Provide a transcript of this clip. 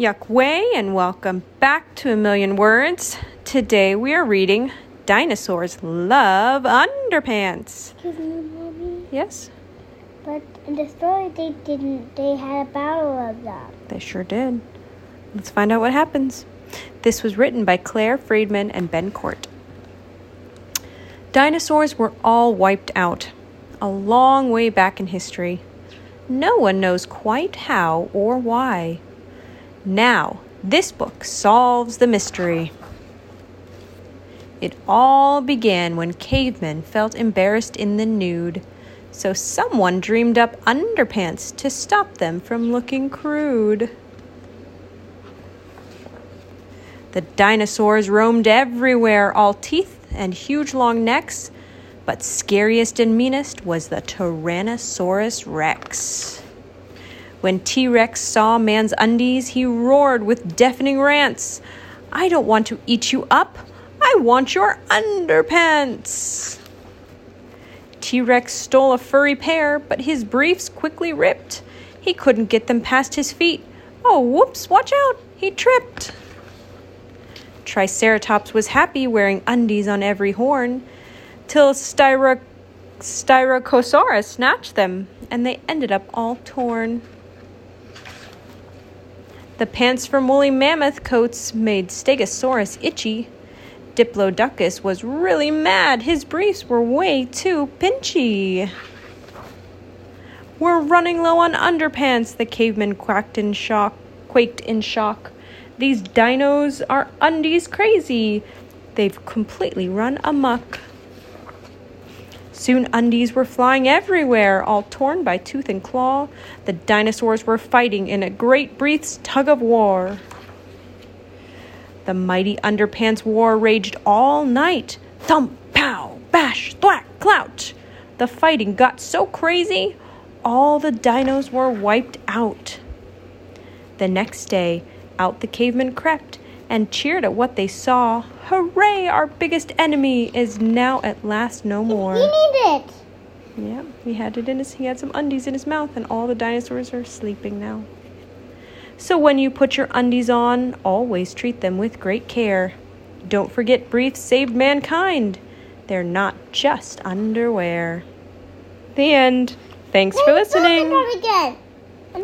Yuck Way, and welcome back to A Million Words. Today we are reading Dinosaurs Love Underpants. Excuse me, mommy. Yes, But in the story, they didn't. They had a battle of them. they sure did. Let's find out what happens. This was written by Claire Freedman and Ben Court. Dinosaurs were all wiped out, a long way back in history. No one knows quite how or why. Now, this book solves the mystery. It all began when cavemen felt embarrassed in the nude, so someone dreamed up underpants to stop them from looking crude. The dinosaurs roamed everywhere, all teeth and huge long necks, but scariest and meanest was the Tyrannosaurus Rex. When T Rex saw man's undies, he roared with deafening rants I don't want to eat you up, I want your underpants. T Rex stole a furry pair, but his briefs quickly ripped. He couldn't get them past his feet. Oh, whoops, watch out, he tripped. Triceratops was happy wearing undies on every horn, till Styra- Styracosaurus snatched them, and they ended up all torn. The pants from woolly mammoth coats made Stegosaurus itchy. Diplodocus was really mad. His briefs were way too pinchy. We're running low on underpants, the caveman quacked in shock, quaked in shock. These dinos are undies crazy. They've completely run amok. Soon undies were flying everywhere, all torn by tooth and claw. The dinosaurs were fighting in a great breath's tug of war. The mighty underpants war raged all night. Thump, pow, bash, thwack, clout. The fighting got so crazy, all the dinos were wiped out. The next day, out the cavemen crept and cheered at what they saw. Hooray, our biggest enemy is now at last no more. He needed it. Yeah, he had it in his he had some undies in his mouth and all the dinosaurs are sleeping now. So when you put your undies on, always treat them with great care. Don't forget briefs saved mankind. They're not just underwear. The end. Thanks for Let's talk listening.